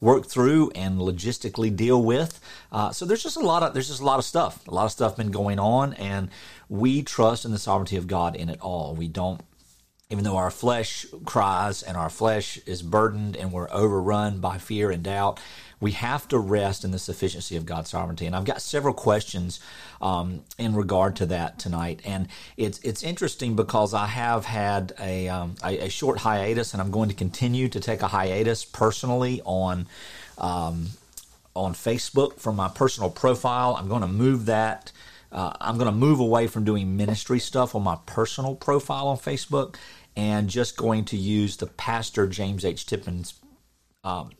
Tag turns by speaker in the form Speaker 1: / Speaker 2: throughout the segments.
Speaker 1: work through and logistically deal with. Uh, so there's just a lot of there's just a lot of stuff. A lot of stuff been going on, and we trust in the sovereignty of God in it all. We don't. Even though our flesh cries and our flesh is burdened and we're overrun by fear and doubt, we have to rest in the sufficiency of God's sovereignty. And I've got several questions um, in regard to that tonight. And it's it's interesting because I have had a, um, a, a short hiatus, and I'm going to continue to take a hiatus personally on. Um, on Facebook from my personal profile. I'm going to move that. Uh, I'm going to move away from doing ministry stuff on my personal profile on Facebook and just going to use the Pastor James H. Tippins um,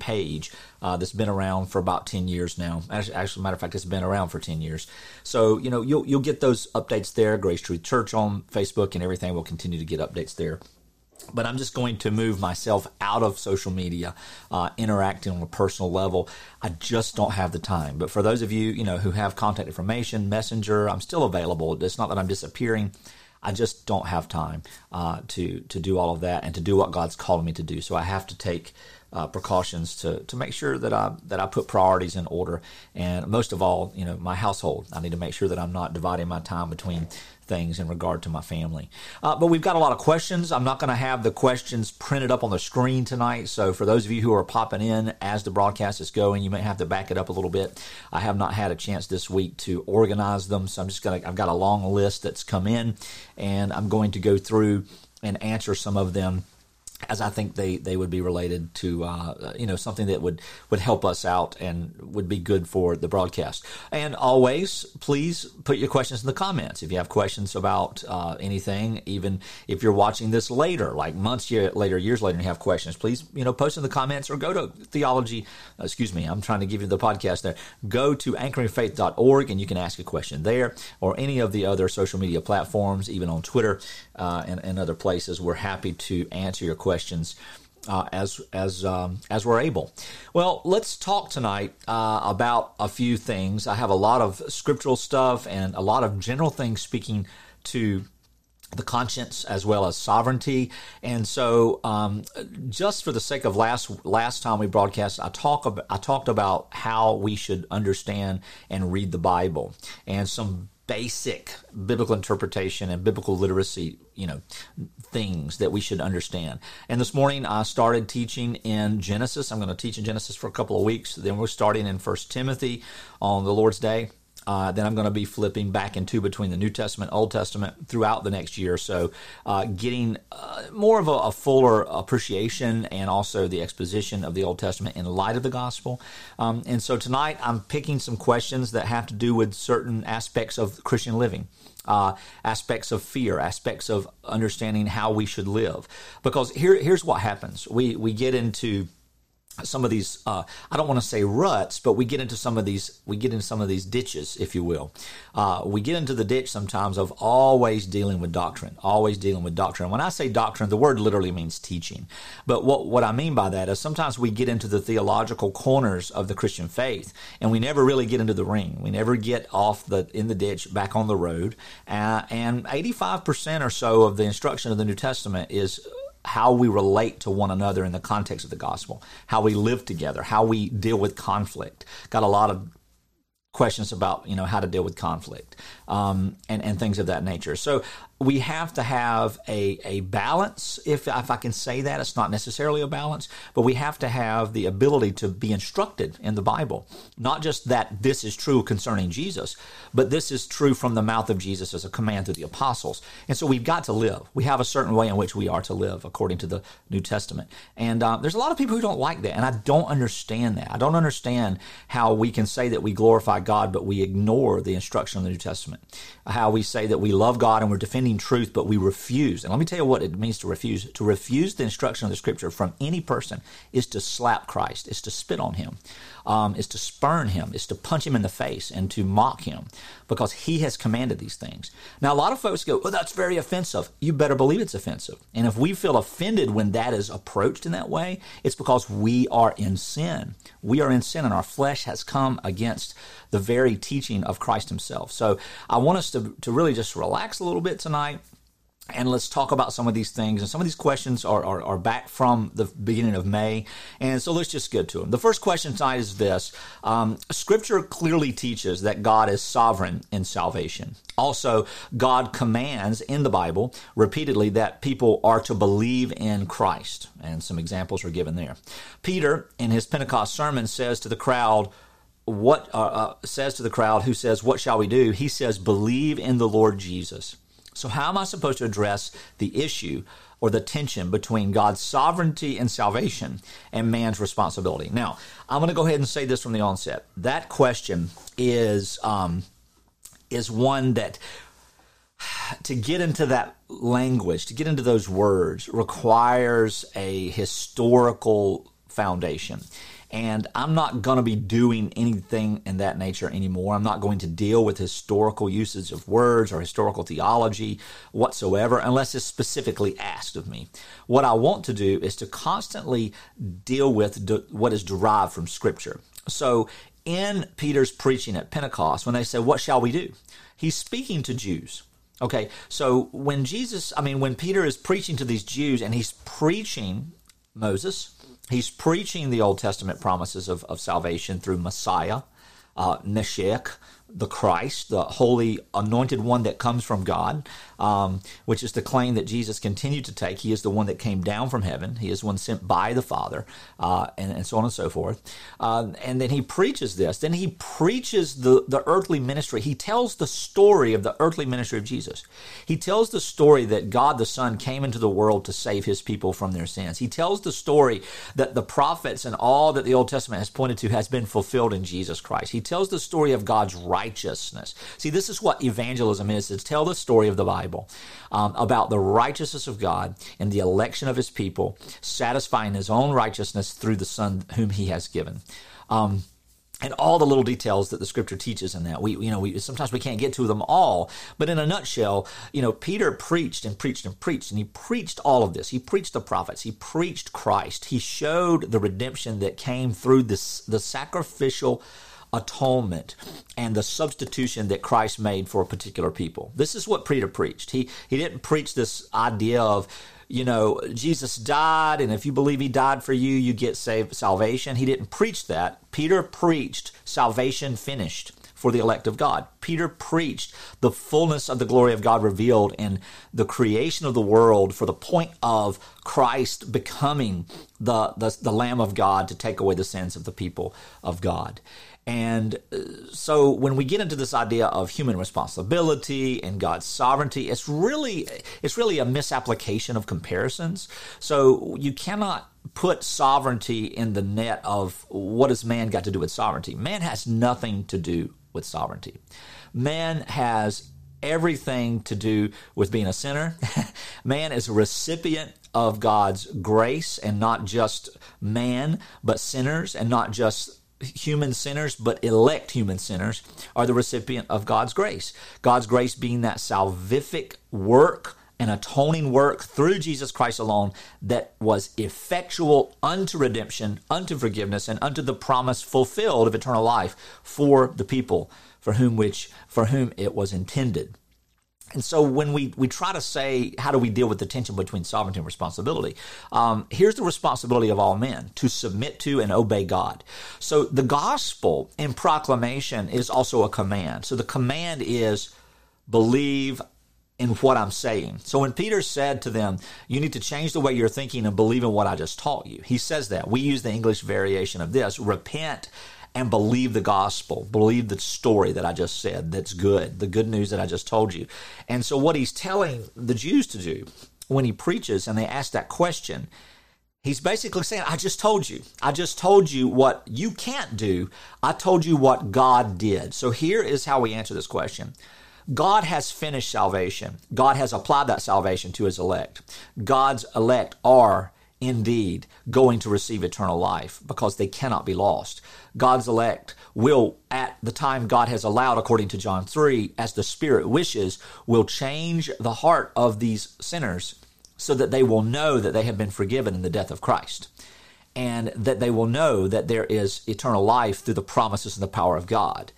Speaker 1: page uh, that's been around for about 10 years now. Actually, matter of fact, it's been around for 10 years. So, you know, you'll, you'll get those updates there. Grace Truth Church on Facebook and everything. We'll continue to get updates there. But I'm just going to move myself out of social media, uh, interacting on a personal level. I just don't have the time. But for those of you, you know, who have contact information, Messenger, I'm still available. It's not that I'm disappearing. I just don't have time uh, to to do all of that and to do what God's called me to do. So I have to take uh, precautions to, to make sure that I that I put priorities in order, and most of all, you know, my household. I need to make sure that I'm not dividing my time between things in regard to my family. Uh, but we've got a lot of questions. I'm not going to have the questions printed up on the screen tonight. So for those of you who are popping in as the broadcast is going, you may have to back it up a little bit. I have not had a chance this week to organize them, so I'm just going to. I've got a long list that's come in, and I'm going to go through and answer some of them as I think they, they would be related to uh, you know something that would, would help us out and would be good for the broadcast. And always, please put your questions in the comments if you have questions about uh, anything. Even if you're watching this later, like months year, later, years later, and you have questions, please you know post in the comments or go to theology. Excuse me, I'm trying to give you the podcast there. Go to anchoringfaith.org and you can ask a question there or any of the other social media platforms, even on Twitter uh, and, and other places. We're happy to answer your questions. Uh, as as um, as we're able. Well, let's talk tonight uh, about a few things. I have a lot of scriptural stuff and a lot of general things speaking to the conscience as well as sovereignty. And so, um, just for the sake of last last time we broadcast, I talk about, I talked about how we should understand and read the Bible and some basic biblical interpretation and biblical literacy, you know, things that we should understand. And this morning I started teaching in Genesis. I'm going to teach in Genesis for a couple of weeks. Then we're starting in First Timothy on the Lord's Day. Uh, then I'm going to be flipping back and two between the New Testament, Old Testament throughout the next year or so, uh, getting uh, more of a, a, fuller appreciation and also the exposition of the Old Testament in light of the gospel. Um, and so tonight I'm picking some questions that have to do with certain aspects of Christian living. Uh, aspects of fear, aspects of understanding how we should live. Because here, here's what happens: we we get into some of these uh, i don't want to say ruts but we get into some of these we get into some of these ditches if you will. Uh, we get into the ditch sometimes of always dealing with doctrine always dealing with doctrine. When i say doctrine the word literally means teaching. But what, what i mean by that is sometimes we get into the theological corners of the christian faith and we never really get into the ring. We never get off the in the ditch back on the road. Uh, and 85% or so of the instruction of the new testament is how we relate to one another in the context of the gospel, how we live together, how we deal with conflict. Got a lot of questions about you know how to deal with conflict um, and and things of that nature. So we have to have a, a balance, if, if I can say that. It's not necessarily a balance, but we have to have the ability to be instructed in the Bible. Not just that this is true concerning Jesus, but this is true from the mouth of Jesus as a command to the apostles. And so we've got to live. We have a certain way in which we are to live according to the New Testament. And uh, there's a lot of people who don't like that, and I don't understand that. I don't understand how we can say that we glorify God, but we ignore the instruction of the New Testament. How we say that we love God and we're defending truth, but we refuse. And let me tell you what it means to refuse. To refuse the instruction of the scripture from any person is to slap Christ, is to spit on him, um, is to spurn him, is to punch him in the face and to mock him because he has commanded these things. Now, a lot of folks go, well, that's very offensive. You better believe it's offensive. And if we feel offended when that is approached in that way, it's because we are in sin. We are in sin and our flesh has come against the very teaching of Christ himself. So I want us to, to really just relax a little bit tonight and let's talk about some of these things. And some of these questions are, are, are, back from the beginning of May. And so let's just get to them. The first question tonight is this um, Scripture clearly teaches that God is sovereign in salvation. Also, God commands in the Bible repeatedly that people are to believe in Christ. And some examples are given there. Peter, in his Pentecost sermon, says to the crowd, what uh, uh, says to the crowd who says, What shall we do? He says, Believe in the Lord Jesus so, how am I supposed to address the issue or the tension between God's sovereignty and salvation and man's responsibility? Now, I'm going to go ahead and say this from the onset. That question is um, is one that to get into that language, to get into those words, requires a historical foundation. And I'm not going to be doing anything in that nature anymore. I'm not going to deal with historical usage of words or historical theology whatsoever unless it's specifically asked of me. What I want to do is to constantly deal with de- what is derived from Scripture. So in Peter's preaching at Pentecost, when they say, What shall we do? He's speaking to Jews. Okay, so when Jesus, I mean, when Peter is preaching to these Jews and he's preaching Moses, he's preaching the Old Testament promises of, of salvation through Messiah, uh, Mashiach, the Christ, the holy anointed one that comes from God, um, which is the claim that Jesus continued to take. He is the one that came down from heaven. He is one sent by the Father, uh, and, and, so on and so forth. Uh, and then he preaches this. Then he preaches the, the earthly ministry. He tells the story of the earthly ministry of Jesus. He tells the story that God the Son came into the world to save his people from their sins. He tells the story that the prophets and all that the Old Testament has pointed to has been fulfilled in Jesus Christ. He tells the story of God's righteousness. See, this is what evangelism is. It's tell the story of the Bible. Bible um, about the righteousness of God and the election of his people, satisfying his own righteousness through the Son whom he has given. Um, and all the little details that the scripture teaches in that. We you know we sometimes we can't get to them all but in a nutshell you know peter preached and preached and preached and he preached all of this. He preached the prophets. He preached christ. He showed the redemption that came through this the sacrificial atonement and the substitution that Christ made for a particular people. This is what Peter preached. He he didn't preach this idea of you know Jesus died and if you believe he died for you you get saved salvation. He didn't preach that. Peter preached salvation finished for the elect of God. Peter preached the fullness of the glory of God revealed in the creation of the world for the point of Christ becoming the, the, the Lamb of God to take away the sins of the people of God. And uh, so when we get into this idea of human responsibility and God's sovereignty, it's really it's really a misapplication of comparisons. So you cannot put sovereignty in the net of what has man got to do with sovereignty. Man has nothing to do with sovereignty. Man has everything to do with being a sinner. man is a recipient of God's grace and not just man, but sinners and not just human sinners, but elect human sinners are the recipient of God's grace. God's grace being that salvific work and atoning work through Jesus Christ alone that was effectual unto redemption, unto forgiveness, and unto the promise fulfilled of eternal life for the people for whom which for whom it was intended. And so when we, we try to say, how do we deal with the tension between sovereignty and responsibility? Um, here's the responsibility of all men to submit to and obey God. So the gospel in proclamation is also a command. So the command is believe in what I'm saying. So when Peter said to them, you need to change the way you're thinking and believe in what I just taught you, he says that. We use the English variation of this repent and believe the gospel, believe the story that I just said that's good, the good news that I just told you. And so, what he's telling the Jews to do when he preaches and they ask that question, he's basically saying, I just told you. I just told you what you can't do. I told you what God did. So, here is how we answer this question. God has finished salvation. God has applied that salvation to his elect. God's elect are indeed going to receive eternal life because they cannot be lost. God's elect will, at the time God has allowed, according to John 3, as the Spirit wishes, will change the heart of these sinners so that they will know that they have been forgiven in the death of Christ and that they will know that there is eternal life through the promises and the power of God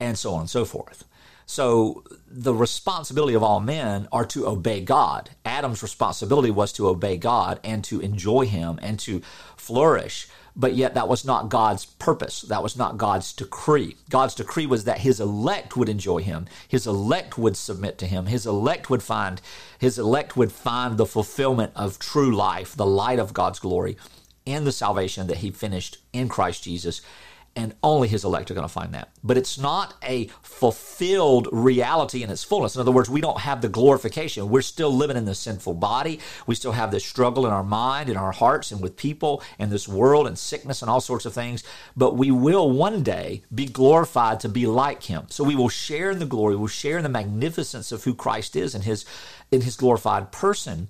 Speaker 1: and so on and so forth. So the responsibility of all men are to obey God. Adam's responsibility was to obey God and to enjoy Him and to flourish. But yet, that was not God's purpose. That was not God's decree. God's decree was that His elect would enjoy Him. His elect would submit to Him. His elect would find, His elect would find the fulfillment of true life, the light of God's glory, and the salvation that He finished in Christ Jesus and only his elect are going to find that. But it's not a fulfilled reality in its fullness. In other words, we don't have the glorification. We're still living in the sinful body. We still have this struggle in our mind, in our hearts, and with people, and this world, and sickness, and all sorts of things. But we will one day be glorified to be like him. So we will share in the glory, we'll share in the magnificence of who Christ is in his in his glorified person.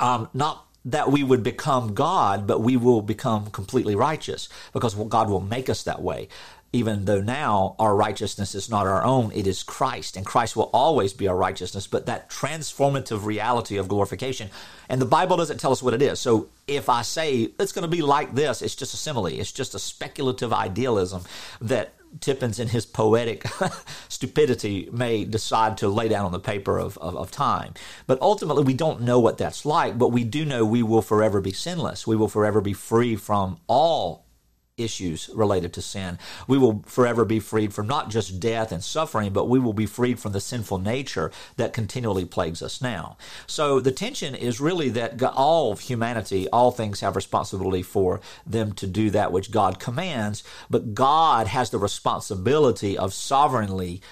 Speaker 1: Um, not that we would become God, but we will become completely righteous because God will make us that way. Even though now our righteousness is not our own, it is Christ, and Christ will always be our righteousness. But that transformative reality of glorification, and the Bible doesn't tell us what it is. So if I say it's going to be like this, it's just a simile, it's just a speculative idealism that Tippins, in his poetic stupidity, may decide to lay down on the paper of, of, of, time. But ultimately, we don't know what that's like, but we do know we will forever be sinless. We will forever be free from all issues related to sin. We will forever be freed from not just death and suffering, but we will be freed from the sinful nature that continually plagues us now. So the tension is really that all of humanity, all things have responsibility for them to do that which God commands, but God has the responsibility of sovereignly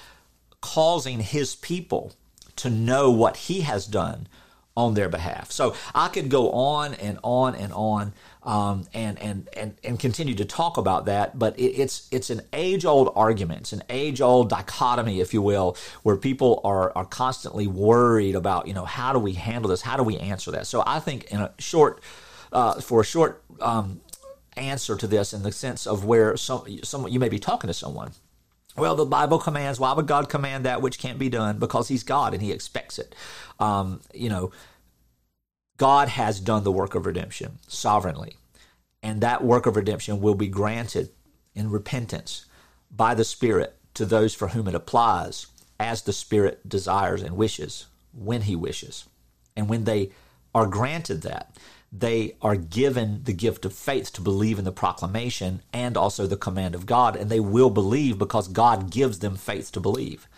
Speaker 1: causing his people to know what he has done on their behalf. So I could go on and on and on um, and, and, and, and continue to talk about that. But it, it's, it's an age old argument, it's an age old dichotomy, if you will, where people are, are constantly worried about, you know, how do we handle this? How do we answer that? So I think in a short, uh, for a short um, answer to this in the sense of where some, you may be talking to someone. Well, the Bible commands, why would God command that which can't be done? Because He's God and He expects it. Um, you know, God has done the work of redemption sovereignly. And that work of redemption will be granted in repentance by the Spirit to those for whom it applies as the Spirit desires and wishes when He wishes. And when they are granted that, they are given the gift of faith to believe in the proclamation and also the command of God, and they will believe because God gives them faith to believe.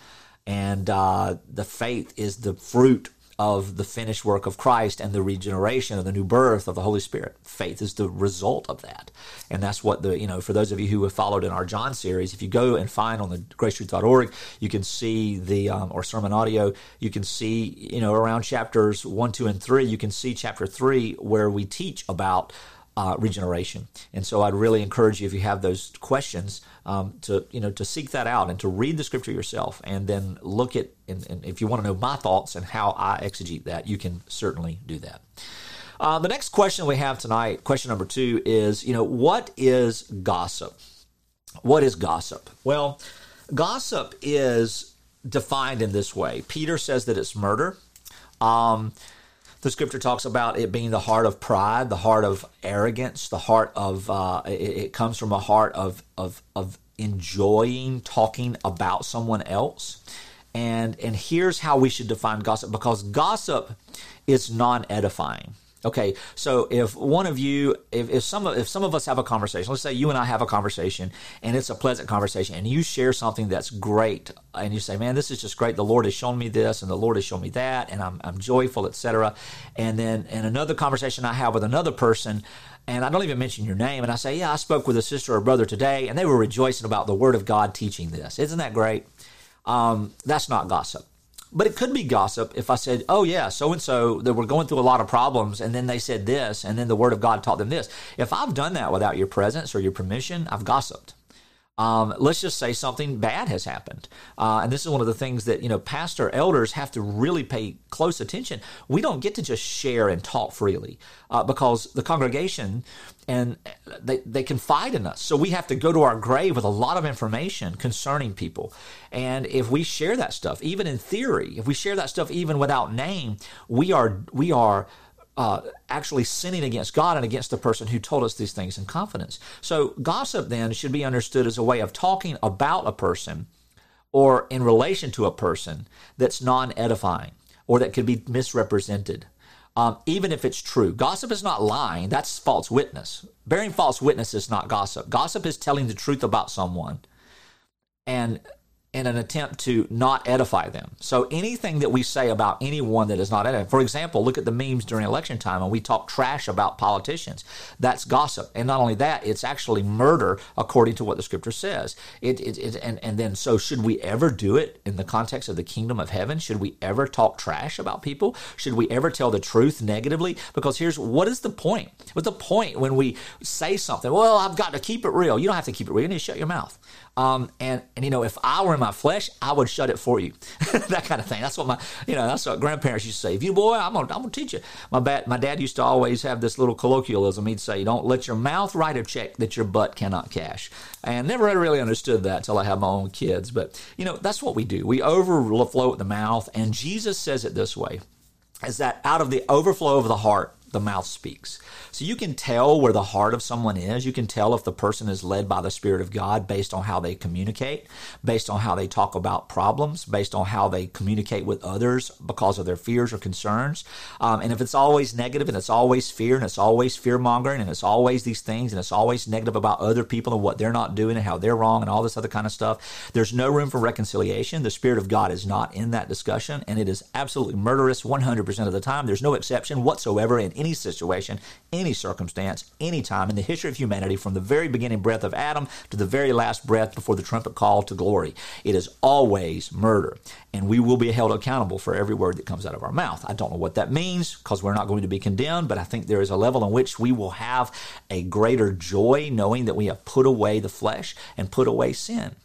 Speaker 1: And uh, the faith is the fruit of the finished work of Christ and the regeneration of the new birth of the Holy Spirit. Faith is the result of that. And that's what the, you know, for those of you who have followed in our John series, if you go and find on the gracetruth.org, you can see the, um, or sermon audio, you can see, you know, around chapters one, two, and three, you can see chapter three where we teach about uh, regeneration. And so I'd really encourage you if you have those questions um, to you know to seek that out and to read the scripture yourself, and then look at and, and if you want to know my thoughts and how I exegete that, you can certainly do that. Uh, the next question we have tonight, question number two, is you know what is gossip? What is gossip? Well, gossip is defined in this way. Peter says that it's murder. Um, the scripture talks about it being the heart of pride, the heart of arrogance, the heart of uh, it, it, comes from a heart of of of enjoying talking about someone else. And and here's how we should define gossip because gossip is non-edifying. Okay, so if one of you, if, if some of, if some of us have a conversation, let's say you and I have a conversation, and it's a pleasant conversation, and you share something that's great, and you say, "Man, this is just great. The Lord has shown me this, and the Lord has shown me that, and I'm, I'm joyful, etc." And then in another conversation I have with another person, and I don't even mention your name, and I say, "Yeah, I spoke with a sister or brother today, and they were rejoicing about the Word of God teaching this. Isn't that great?" Um, that's not gossip. But it could be gossip if I said, oh, yeah, so and so, they were going through a lot of problems, and then they said this, and then the Word of God taught them this. If I've done that without your presence or your permission, I've gossiped. Um, let's just say something bad has happened. Uh, and this is one of the things that, you know, pastor elders have to really pay close attention. We don't get to just share and talk freely uh, because the congregation and they, they confide in us. So we have to go to our grave with a lot of information concerning people. And if we share that stuff, even in theory, if we share that stuff even without name, we are, we are, uh, actually sinning against God and against the person who told us these things in confidence. So, gossip then should be understood as a way of talking about a person or in relation to a person that's non edifying or that could be misrepresented, um, even if it's true. Gossip is not lying, that's false witness. Bearing false witness is not gossip. Gossip is telling the truth about someone and in an attempt to not edify them. So anything that we say about anyone that is not edifying, for example, look at the memes during election time and we talk trash about politicians. That's gossip. And not only that, it's actually murder according to what the scripture says. It, it, it, and, and then, so should we ever do it in the context of the kingdom of heaven? Should we ever talk trash about people? Should we ever tell the truth negatively? Because here's what is the point? What's the point when we say something? Well, I've got to keep it real. You don't have to keep it real. You need to shut your mouth. Um, and, and, you know, if I were in my flesh, I would shut it for you. that kind of thing. That's what my, you know, that's what grandparents used to say. If you boy, I'm to I'm gonna teach you. My, ba- my dad used to always have this little colloquialism. He'd say, don't let your mouth write a check that your butt cannot cash. And never really understood that until I had my own kids. But, you know, that's what we do. We overflow with the mouth. And Jesus says it this way is that out of the overflow of the heart, the mouth speaks. So you can tell where the heart of someone is. You can tell if the person is led by the Spirit of God based on how they communicate, based on how they talk about problems, based on how they communicate with others because of their fears or concerns. Um, and if it's always negative and it's always fear and it's always fear mongering and it's always these things and it's always negative about other people and what they're not doing and how they're wrong and all this other kind of stuff, there's no room for reconciliation. The Spirit of God is not in that discussion and it is absolutely murderous 100% of the time. There's no exception whatsoever in any situation, any circumstance, any time in the history of humanity, from the very beginning breath of Adam to the very last breath before the trumpet call to glory. It is always murder, and we will be held accountable for every word that comes out of our mouth. I don't know what that means because we're not going to be condemned, but I think there is a level in which we will have a greater joy knowing that we have put away the flesh and put away sin.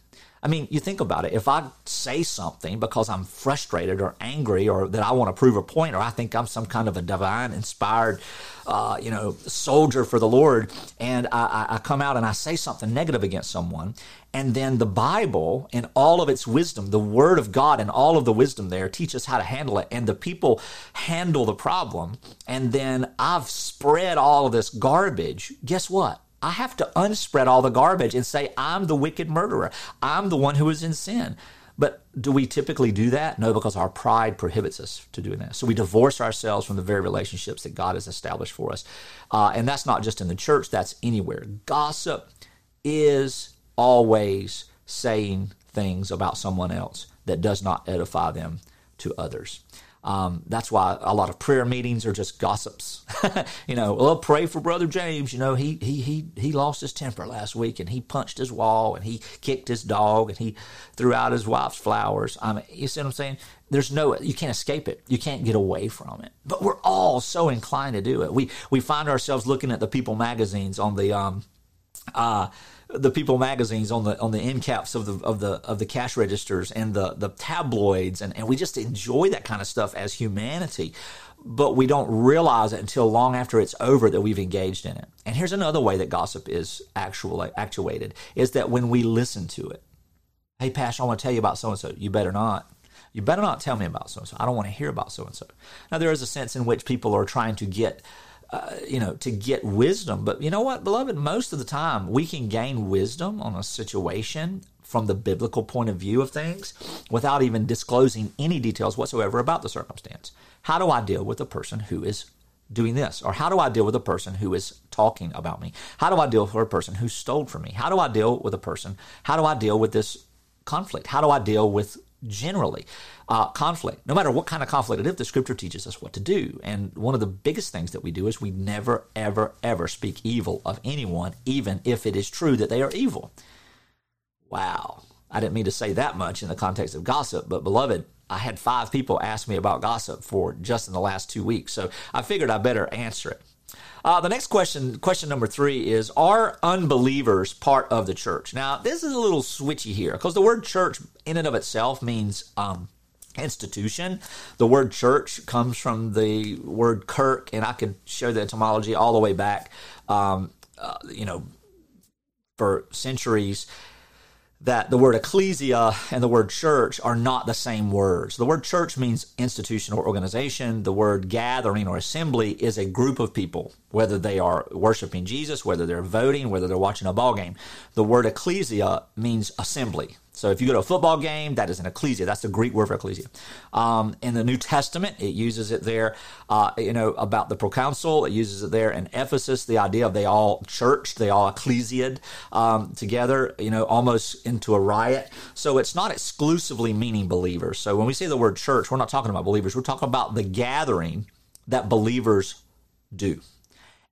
Speaker 1: I mean, you think about it. If I say something because I'm frustrated or angry or that I want to prove a point or I think I'm some kind of a divine inspired, uh, you know, soldier for the Lord, and I, I come out and I say something negative against someone, and then the Bible and all of its wisdom, the Word of God and all of the wisdom there teach us how to handle it, and the people handle the problem, and then I've spread all of this garbage. Guess what? I have to unspread all the garbage and say, I'm the wicked murderer. I'm the one who is in sin. But do we typically do that? No, because our pride prohibits us to doing that. So we divorce ourselves from the very relationships that God has established for us. Uh, and that's not just in the church, that's anywhere. Gossip is always saying things about someone else that does not edify them to others. Um, that's why a lot of prayer meetings are just gossips. you know, well, pray for Brother James. You know, he he he he lost his temper last week, and he punched his wall, and he kicked his dog, and he threw out his wife's flowers. I mean, you see what I'm saying? There's no, you can't escape it. You can't get away from it. But we're all so inclined to do it. We we find ourselves looking at the People magazines on the um, uh, the People magazines on the on the end caps of the of the of the cash registers and the the tabloids and, and we just enjoy that kind of stuff as humanity. But we don't realize it until long after it's over that we've engaged in it. And here's another way that gossip is actual actuated is that when we listen to it hey pastor i want to tell you about so and so you better not. You better not tell me about so and so i don't want to hear about so and so now there is a sense in which people are trying to get uh, you know, to get wisdom. But you know what, beloved? Most of the time, we can gain wisdom on a situation from the biblical point of view of things without even disclosing any details whatsoever about the circumstance. How do I deal with a person who is doing this? Or how do I deal with a person who is talking about me? How do I deal with a person who stole from me? How do I deal with a person? How do I deal with this conflict? How do I deal with generally uh, conflict, no matter what kind of conflict it is, the scripture teaches us what to do. And one of the biggest things that we do is we never, ever, ever speak evil of anyone, even if it is true that they are evil. Wow. I didn't mean to say that much in the context of gossip, but beloved, I had five people ask me about gossip for just in the last two weeks. So I figured I better answer it. Uh, the next question, question number three, is Are unbelievers part of the church? Now, this is a little switchy here because the word church, in and of itself, means um, institution. The word church comes from the word kirk, and I could show the etymology all the way back, um, uh, you know, for centuries that the word ecclesia and the word church are not the same words. The word church means institution or organization. The word gathering or assembly is a group of people, whether they are worshiping Jesus, whether they're voting, whether they're watching a ball game. The word ecclesia means assembly. So if you go to a football game, that is an ecclesia. That's the Greek word for ecclesia. Um, in the New Testament, it uses it there, uh, you know, about the proconsul. It uses it there in Ephesus, the idea of they all church, they all ecclesiaed um, together, you know, almost into a riot. So it's not exclusively meaning believers. So when we say the word church, we're not talking about believers. We're talking about the gathering that believers do.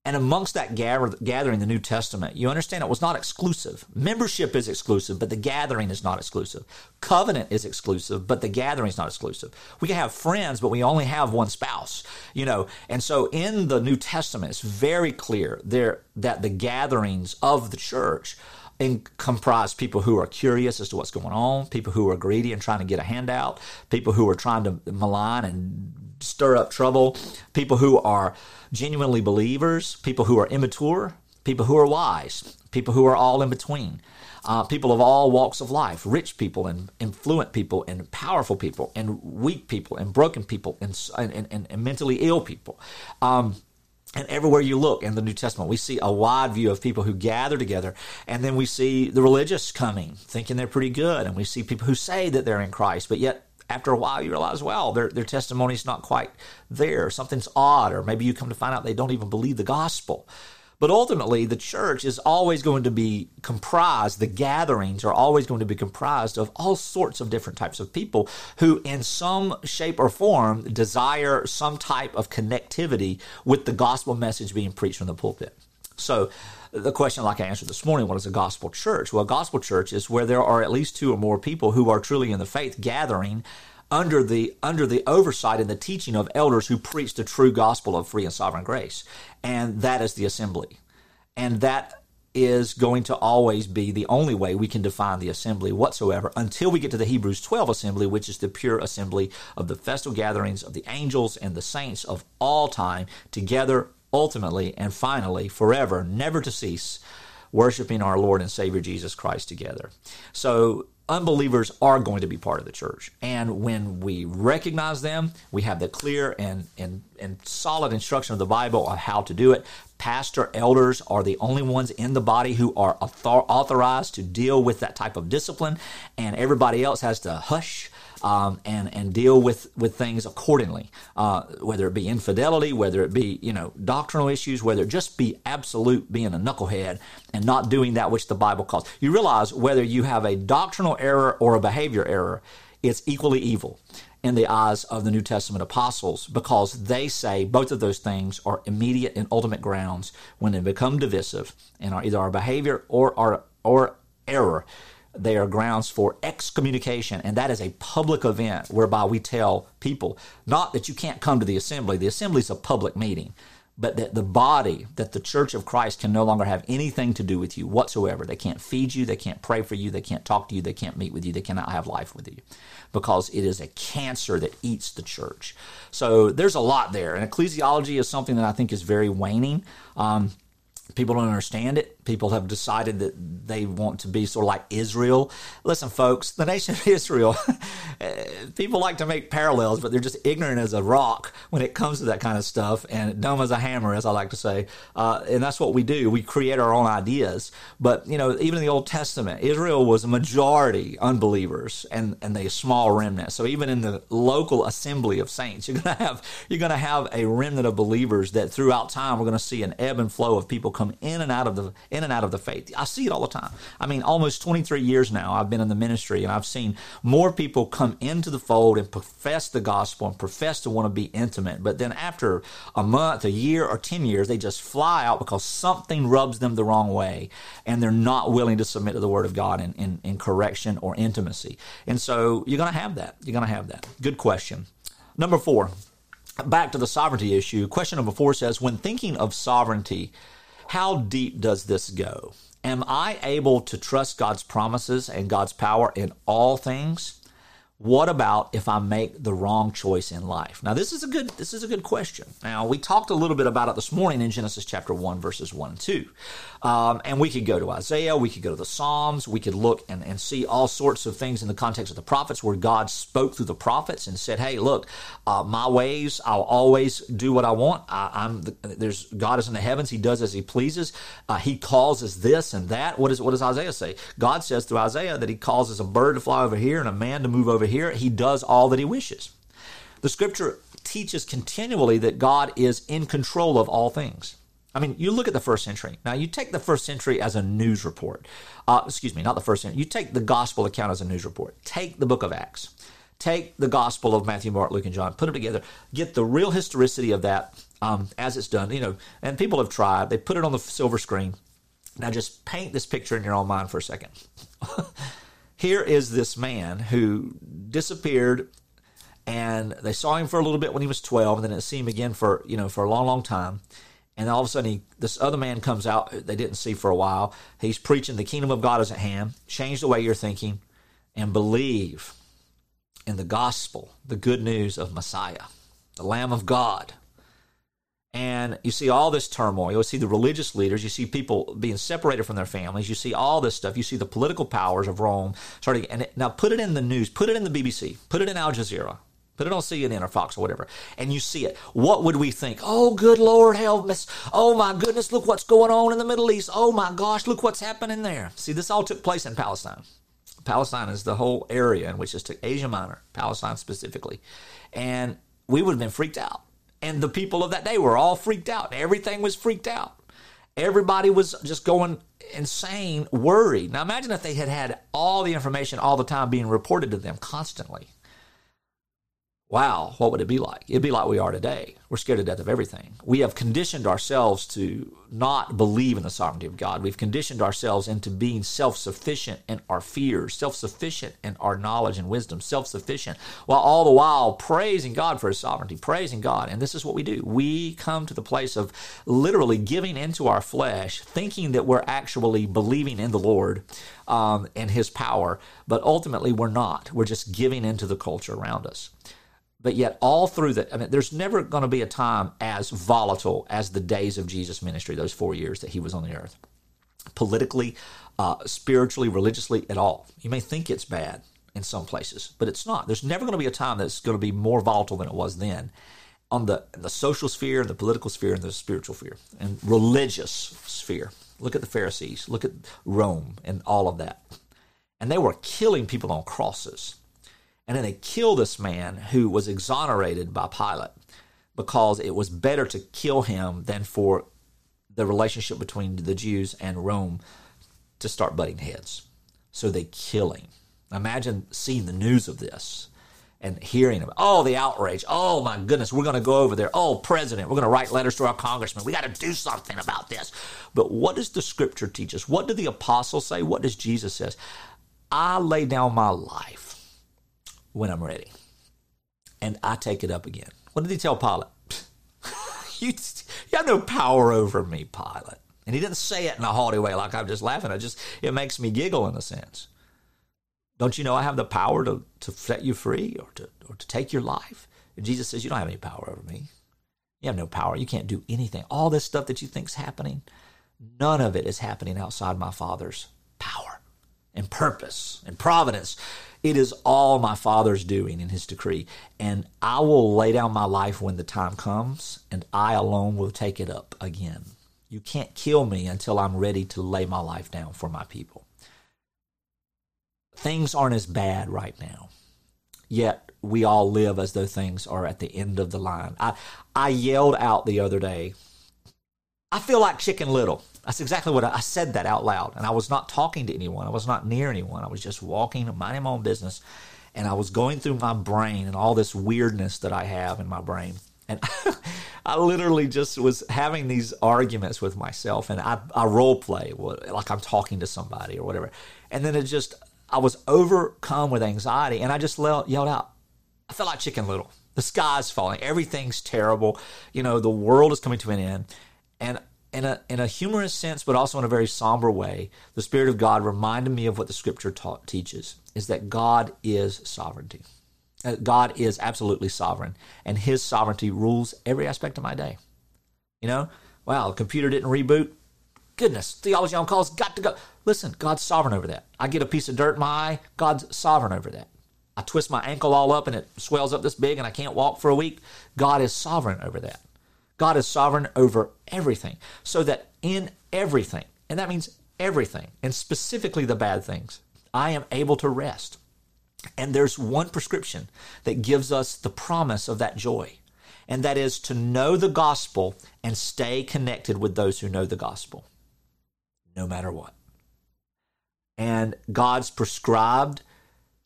Speaker 1: And amongst that gathering, the New Testament, you understand it was not exclusive. Membership is exclusive, but the gathering is not exclusive. Covenant is exclusive, but the gathering is not exclusive. We can have friends, but we only have one spouse, you know. And so in the New Testament, it's very clear there that the gatherings of the church comprise people who are curious as to what's going on, people who are greedy and trying to get a handout, people who are trying to malign and stir up trouble, people who are genuinely believers, people who are immature, people who are wise, people who are all in between. Uh, people of all walks of life, rich people and influent people and powerful people and weak people and broken people and, and, and, and mentally ill people. Um, and everywhere you look in the New Testament, we see a wide view of people who gather together. And then we see the religious coming, thinking they're pretty good. And we see people who say that they're in Christ, but yet after a while you realize, well, their, their testimony's not quite there. Something's odd. Or maybe you come to find out they don't even believe the gospel. But ultimately, the church is always going to be comprised, the gatherings are always going to be comprised of all sorts of different types of people who, in some shape or form, desire some type of connectivity with the gospel message being preached from the pulpit. So, the question, like I answered this morning, what is a gospel church? Well, a gospel church is where there are at least two or more people who are truly in the faith gathering under the under the oversight and the teaching of elders who preach the true gospel of free and sovereign grace and that is the assembly and that is going to always be the only way we can define the assembly whatsoever until we get to the Hebrews 12 assembly, which is the pure assembly of the festal gatherings of the angels and the saints of all time together, ultimately and finally, forever, never to cease, worshiping our Lord and Savior Jesus Christ together. So unbelievers are going to be part of the church. And when we recognize them, we have the clear and, and, and solid instruction of the Bible on how to do it. Pastor elders are the only ones in the body who are author- authorized to deal with that type of discipline, and everybody else has to hush um, and and deal with with things accordingly, uh, whether it be infidelity, whether it be you know doctrinal issues, whether it just be absolute being a knucklehead and not doing that which the Bible calls. You realize whether you have a doctrinal error or a behavior error, it's equally evil in the eyes of the New Testament apostles because they say both of those things are immediate and ultimate grounds when they become divisive and are either our behavior or our or error they are grounds for excommunication, and that is a public event whereby we tell people not that you can't come to the assembly, the assembly is a public meeting, but that the body, that the church of Christ can no longer have anything to do with you whatsoever. They can't feed you, they can't pray for you, they can't talk to you, they can't meet with you, they cannot have life with you because it is a cancer that eats the church. So there's a lot there, and ecclesiology is something that I think is very waning. Um, people don't understand it people have decided that they want to be sort of like Israel. Listen, folks, the nation of Israel, people like to make parallels, but they're just ignorant as a rock when it comes to that kind of stuff and dumb as a hammer, as I like to say. Uh, and that's what we do. We create our own ideas. But, you know, even in the Old Testament, Israel was a majority unbelievers and, and a small remnant. So even in the local assembly of saints, you're going to have, you're going to have a remnant of believers that throughout time, we're going to see an ebb and flow of people come in and out of the, in and out of the faith. I see it all the time. I mean, almost 23 years now, I've been in the ministry and I've seen more people come into the fold and profess the gospel and profess to want to be intimate. But then after a month, a year, or 10 years, they just fly out because something rubs them the wrong way and they're not willing to submit to the word of God in, in, in correction or intimacy. And so you're going to have that. You're going to have that. Good question. Number four, back to the sovereignty issue. Question number four says When thinking of sovereignty, how deep does this go? Am I able to trust God's promises and God's power in all things? What about if I make the wrong choice in life? Now, this is a good this is a good question. Now, we talked a little bit about it this morning in Genesis chapter one, verses one and two, um, and we could go to Isaiah, we could go to the Psalms, we could look and, and see all sorts of things in the context of the prophets where God spoke through the prophets and said, "Hey, look, uh, my ways, I'll always do what I want. I, am the, there's God is in the heavens; He does as He pleases. Uh, he causes this and that. What is what does Isaiah say? God says through Isaiah that He causes a bird to fly over here and a man to move over over here, he does all that he wishes. The scripture teaches continually that God is in control of all things. I mean, you look at the first century. Now, you take the first century as a news report. Uh, excuse me, not the first century. You take the gospel account as a news report. Take the book of Acts. Take the gospel of Matthew, Mark, Luke, and John. Put them together. Get the real historicity of that um, as it's done. You know, and people have tried. They put it on the silver screen. Now, just paint this picture in your own mind for a second. here is this man who disappeared and they saw him for a little bit when he was 12 and then they see him again for you know for a long long time. And all of a sudden he, this other man comes out they didn't see for a while. He's preaching the kingdom of god is at hand. Change the way you're thinking and believe in the gospel the good news of messiah the lamb of god and you see all this turmoil. You see the religious leaders. You see people being separated from their families. You see all this stuff. You see the political powers of Rome starting. And it, now put it in the news. Put it in the BBC. Put it in Al Jazeera. Put it on CNN or Fox or whatever, and you see it. What would we think? Oh, good Lord, help us! Oh my goodness, look what's going on in the Middle East. Oh my gosh, look what's happening there. See, this all took place in Palestine. Palestine is the whole area in which is to Asia Minor, Palestine specifically, and we would have been freaked out and the people of that day were all freaked out. Everything was freaked out. Everybody was just going insane, worried. Now imagine if they had had all the information all the time being reported to them constantly wow, what would it be like? It'd be like we are today. We're scared to death of everything. We have conditioned ourselves to not believe in the sovereignty of God. We've conditioned ourselves into being self sufficient in our fears, self sufficient in our knowledge and wisdom, self sufficient, while all the while praising God for His sovereignty, praising God. And this is what we do. We come to the place of literally giving into our flesh, thinking that we're actually believing in the Lord um, and His power, but ultimately we're not. We're just giving into the culture around us. But yet, all through that, I mean, there's never going to be a time as volatile as the days of Jesus' ministry, those four years that he was on the earth, politically, uh, spiritually, religiously, at all. You may think it's bad in some places, but it's not. There's never going to be a time that's going to be more volatile than it was then on the, the social sphere, the political sphere, and the spiritual sphere, and religious sphere. Look at the Pharisees, look at Rome, and all of that. And they were killing people on crosses and then they kill this man who was exonerated by Pilate because it was better to kill him than for the relationship between the Jews and Rome to start butting heads. So they kill him. Imagine seeing the news of this and hearing about, oh, the outrage. Oh, my goodness, we're going to go over there. Oh, president, we're going to write letters to our congressman. We got to do something about this. But what does the scripture teach us? What do the apostles say? What does Jesus say? I lay down my life when I'm ready. And I take it up again. What did he tell Pilate? you, you have no power over me, Pilate. And he didn't say it in a haughty way like I'm just laughing. I just it makes me giggle in a sense. Don't you know I have the power to, to set you free or to or to take your life? And Jesus says, You don't have any power over me. You have no power. You can't do anything. All this stuff that you think's happening, none of it is happening outside my Father's power and purpose and providence. It is all my Father's doing in His decree. And I will lay down my life when the time comes, and I alone will take it up again. You can't kill me until I'm ready to lay my life down for my people. Things aren't as bad right now. Yet we all live as though things are at the end of the line. I, I yelled out the other day, I feel like Chicken Little. That's exactly what I, I, said that out loud. And I was not talking to anyone. I was not near anyone. I was just walking, minding my own business. And I was going through my brain and all this weirdness that I have in my brain. And I literally just was having these arguments with myself. And I, I role play like I'm talking to somebody or whatever. And then it just, I was overcome with anxiety. And I just yelled out, I felt like Chicken Little. The sky's falling. Everything's terrible. You know, the world is coming to an end. And in a, in a humorous sense, but also in a very somber way, the Spirit of God reminded me of what the Scripture taught, teaches, is that God is sovereignty. Uh, God is absolutely sovereign, and His sovereignty rules every aspect of my day. You know, wow, computer didn't reboot. Goodness, theology on call's got to go. Listen, God's sovereign over that. I get a piece of dirt in my eye, God's sovereign over that. I twist my ankle all up and it swells up this big and I can't walk for a week. God is sovereign over that. God is sovereign over everything. So that in everything, and that means everything, and specifically the bad things, I am able to rest. And there's one prescription that gives us the promise of that joy, and that is to know the gospel and stay connected with those who know the gospel, no matter what. And God's prescribed,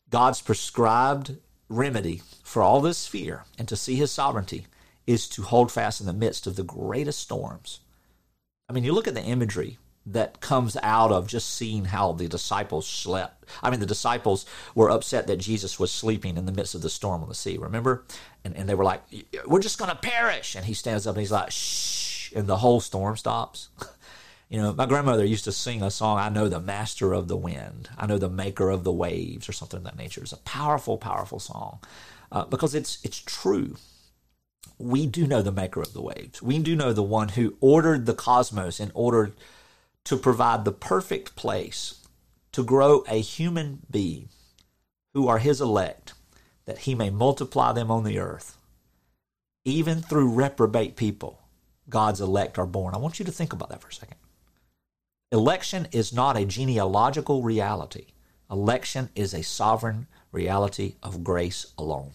Speaker 1: God's prescribed remedy for all this fear and to see his sovereignty is to hold fast in the midst of the greatest storms. I mean, you look at the imagery that comes out of just seeing how the disciples slept. I mean, the disciples were upset that Jesus was sleeping in the midst of the storm on the sea, remember? And, and they were like, We're just going to perish. And he stands up and he's like, Shh. And the whole storm stops. you know, my grandmother used to sing a song, I know the master of the wind, I know the maker of the waves, or something of that nature. It's a powerful, powerful song uh, because it's, it's true we do know the maker of the waves. We do know the one who ordered the cosmos in order to provide the perfect place to grow a human being who are his elect, that he may multiply them on the earth. Even through reprobate people, God's elect are born. I want you to think about that for a second. Election is not a genealogical reality. Election is a sovereign reality of grace alone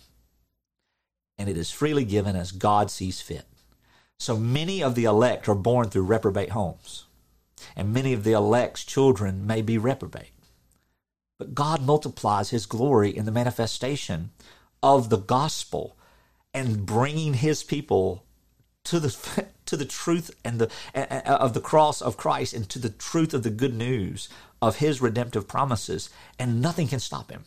Speaker 1: and it is freely given as God sees fit. So many of the elect are born through reprobate homes, and many of the elect's children may be reprobate. But God multiplies His glory in the manifestation of the gospel and bringing His people to the to the truth and the of the cross of Christ and to the truth of the good news of His redemptive promises, and nothing can stop Him.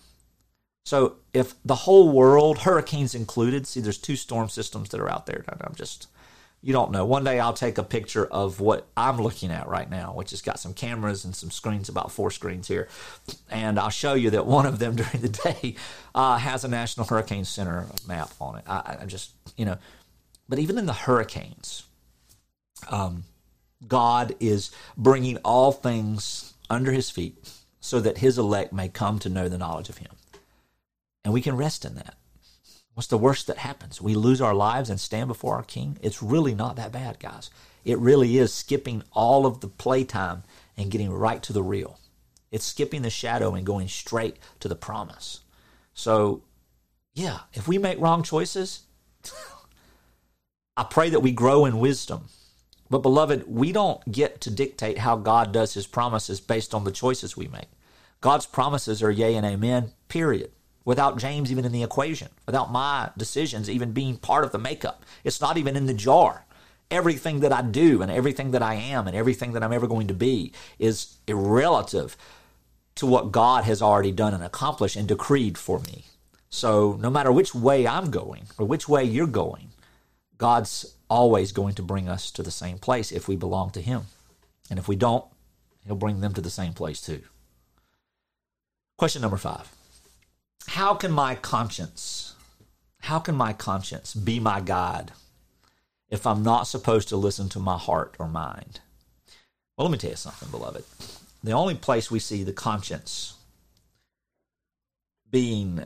Speaker 1: So if the whole world, hurricanes included, see, there's two storm systems that are out there. I'm just, you don't know. One day I'll take a picture of what I'm looking at right now, which has got some cameras and some screens, about four screens here. And I'll show you that one of them during the day uh, has a National Hurricane Center map on it. I, I just, you know, but even in the hurricanes, um, God is bringing all things under his feet so that his elect may come to know the knowledge of him. And we can rest in that. What's the worst that happens? We lose our lives and stand before our King? It's really not that bad, guys. It really is skipping all of the playtime and getting right to the real. It's skipping the shadow and going straight to the promise. So, yeah, if we make wrong choices, I pray that we grow in wisdom. But, beloved, we don't get to dictate how God does his promises based on the choices we make. God's promises are yea and amen, period without James even in the equation, without my decisions even being part of the makeup. It's not even in the jar. Everything that I do and everything that I am and everything that I'm ever going to be is irrelative to what God has already done and accomplished and decreed for me. So no matter which way I'm going or which way you're going, God's always going to bring us to the same place if we belong to Him. And if we don't, He'll bring them to the same place too. Question number five how can my conscience, how can my conscience be my guide if I'm not supposed to listen to my heart or mind? Well, let me tell you something, beloved. The only place we see the conscience being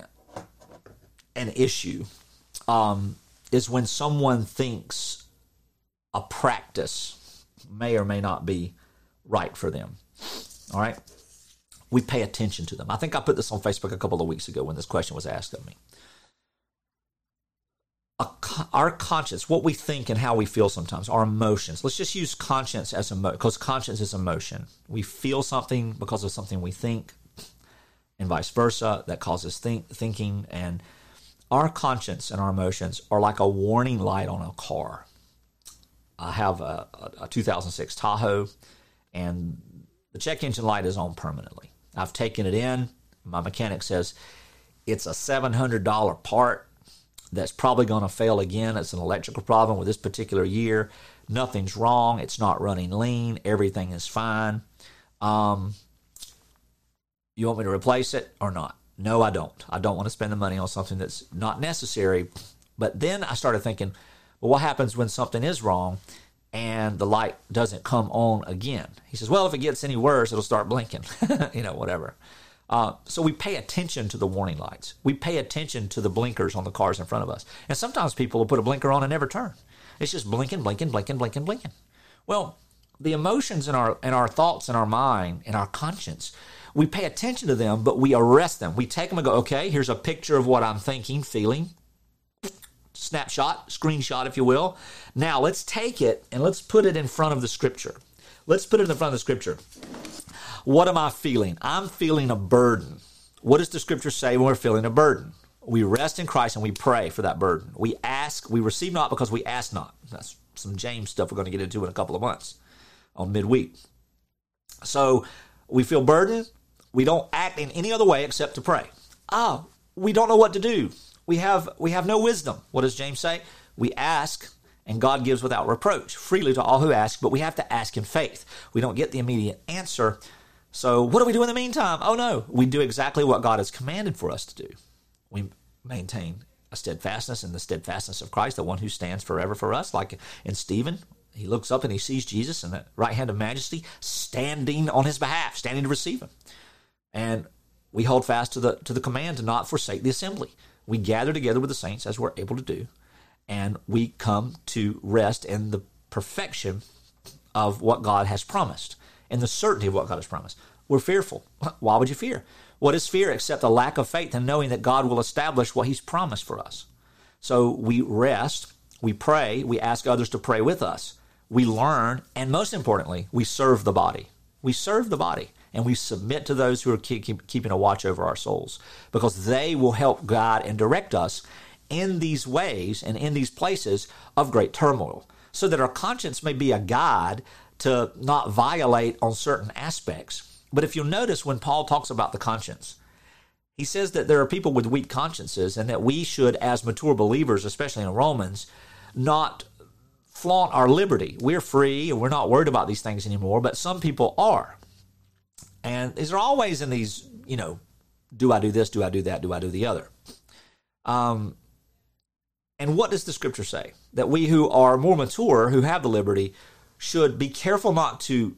Speaker 1: an issue um, is when someone thinks a practice may or may not be right for them. All right? We pay attention to them. I think I put this on Facebook a couple of weeks ago when this question was asked of me. our conscience, what we think and how we feel sometimes, our emotions. Let's just use conscience as emotion because conscience is emotion. We feel something because of something we think, and vice versa. That causes think, thinking, and our conscience and our emotions are like a warning light on a car. I have a, a 2006 Tahoe, and the check engine light is on permanently. I've taken it in. My mechanic says it's a $700 part that's probably going to fail again. It's an electrical problem with this particular year. nothing's wrong, it's not running lean, everything is fine. Um, you want me to replace it or not? No, I don't. I don't want to spend the money on something that's not necessary. But then I started thinking, well, what happens when something is wrong and the light doesn't come on again? He says, well, if it gets any worse, it'll start blinking, you know, whatever. Uh, so we pay attention to the warning lights. We pay attention to the blinkers on the cars in front of us. And sometimes people will put a blinker on and never turn. It's just blinking, blinking, blinking, blinking, blinking. Well, the emotions in our in our thoughts in our mind in our conscience we pay attention to them but we arrest them we take them and go okay here's a picture of what i'm thinking feeling snapshot screenshot if you will now let's take it and let's put it in front of the scripture let's put it in the front of the scripture what am i feeling i'm feeling a burden what does the scripture say when we're feeling a burden we rest in christ and we pray for that burden we ask we receive not because we ask not that's some james stuff we're going to get into in a couple of months on midweek. So we feel burdened. We don't act in any other way except to pray. Ah, we don't know what to do. We have we have no wisdom. What does James say? We ask and God gives without reproach, freely to all who ask, but we have to ask in faith. We don't get the immediate answer. So what do we do in the meantime? Oh no, we do exactly what God has commanded for us to do. We maintain a steadfastness in the steadfastness of Christ, the one who stands forever for us, like in Stephen, he looks up and he sees Jesus in the right hand of majesty standing on his behalf, standing to receive him. And we hold fast to the to the command to not forsake the assembly. We gather together with the saints as we're able to do, and we come to rest in the perfection of what God has promised and the certainty of what God has promised. We're fearful. Why would you fear? What is fear except a lack of faith in knowing that God will establish what He's promised for us? So we rest, we pray, we ask others to pray with us we learn, and most importantly, we serve the body. We serve the body and we submit to those who are keep, keep, keeping a watch over our souls because they will help guide and direct us in these ways and in these places of great turmoil so that our conscience may be a guide to not violate on certain aspects. But if you'll notice when Paul talks about the conscience, he says that there are people with weak consciences and that we should, as mature believers, especially in Romans, not flaunt our liberty. We're free and we're not worried about these things anymore, but some people are. And these are always in these, you know, do I do this? Do I do that? Do I do the other? Um, and what does the scripture say? That we who are more mature, who have the liberty, should be careful not to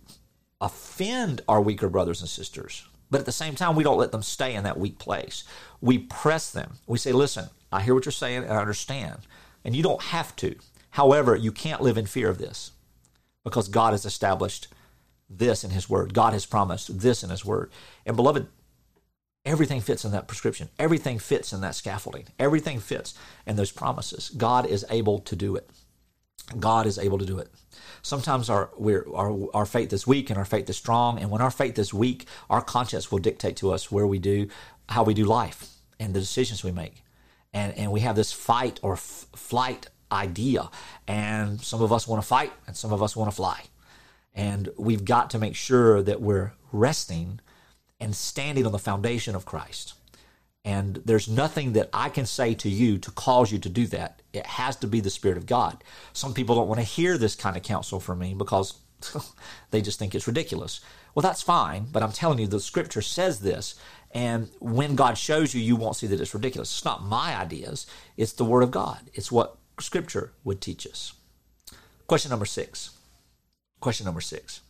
Speaker 1: offend our weaker brothers and sisters. But at the same time, we don't let them stay in that weak place. We press them. We say, listen, I hear what you're saying and I understand. And you don't have to. However, you can't live in fear of this because God has established this in His Word. God has promised this in His Word. And beloved, everything fits in that prescription. Everything fits in that scaffolding. Everything fits in those promises. God is able to do it. God is able to do it. Sometimes our, our, our faith is weak and our faith is strong. And when our faith is weak, our conscience will dictate to us where we do, how we do life and the decisions we make. And, and we have this fight or f- flight idea. And some of us want to fight and some of us want to fly. And we've got to make sure that we're resting and standing on the foundation of Christ. And there's nothing that I can say to you to cause you to do that. It has to be the Spirit of God. Some people don't want to hear this kind of counsel from me because they just think it's ridiculous. Well, that's fine, but I'm telling you, the scripture says this. And when God shows you, you won't see that it's ridiculous. It's not my ideas, it's the Word of God. It's what Scripture would teach us. Question number six. Question number six.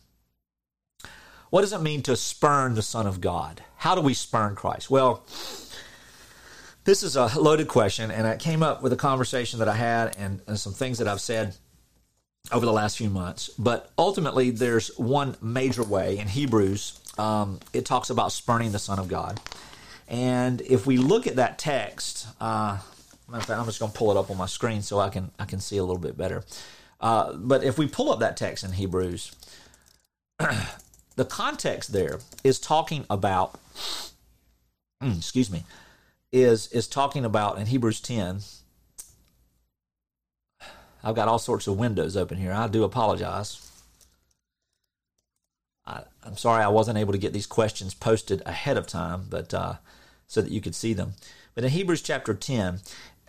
Speaker 1: What does it mean to spurn the Son of God? How do we spurn Christ? Well, this is a loaded question, and it came up with a conversation that I had and, and some things that I've said over the last few months. But ultimately, there's one major way in Hebrews. Um, it talks about spurning the Son of God. And if we look at that text, uh, Matter of fact, I'm just going to pull it up on my screen so I can I can see a little bit better. Uh, but if we pull up that text in Hebrews, the context there is talking about. Mm, excuse me, is is talking about in Hebrews 10. I've got all sorts of windows open here. I do apologize. I, am sorry I wasn't able to get these questions posted ahead of time, but uh, so that you could see them. But in Hebrews chapter 10,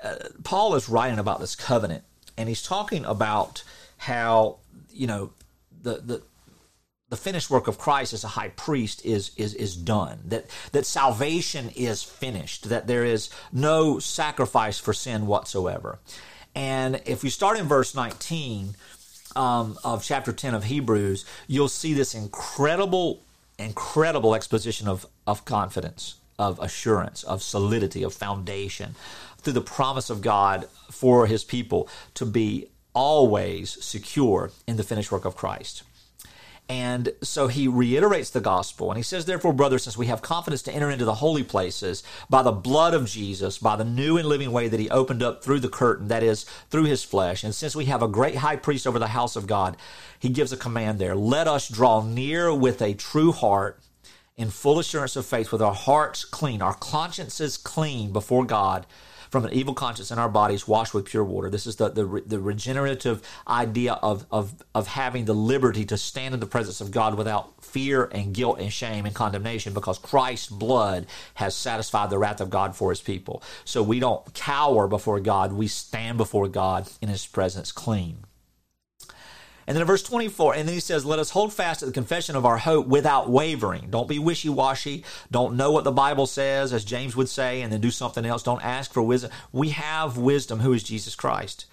Speaker 1: uh, Paul is writing about this covenant, and he's talking about how you know the the the finished work of Christ as a high priest is is is done. That that salvation is finished. That there is no sacrifice for sin whatsoever. And if we start in verse 19 um, of chapter 10 of Hebrews, you'll see this incredible, incredible exposition of of confidence, of assurance, of solidity, of foundation through the promise of God for His people to be always secure in the finished work of Christ. And so he reiterates the gospel and he says, Therefore, brothers, since we have confidence to enter into the holy places by the blood of Jesus, by the new and living way that he opened up through the curtain, that is, through his flesh, and since we have a great high priest over the house of God, he gives a command there let us draw near with a true heart in full assurance of faith, with our hearts clean, our consciences clean before God from an evil conscience in our bodies washed with pure water. This is the, the, the regenerative idea of, of, of having the liberty to stand in the presence of God without fear and guilt and shame and condemnation because Christ's blood has satisfied the wrath of God for his people. So we don't cower before God, we stand before God in his presence clean. And then in verse 24, and then he says, Let us hold fast to the confession of our hope without wavering. Don't be wishy washy. Don't know what the Bible says, as James would say, and then do something else. Don't ask for wisdom. We have wisdom, who is Jesus Christ.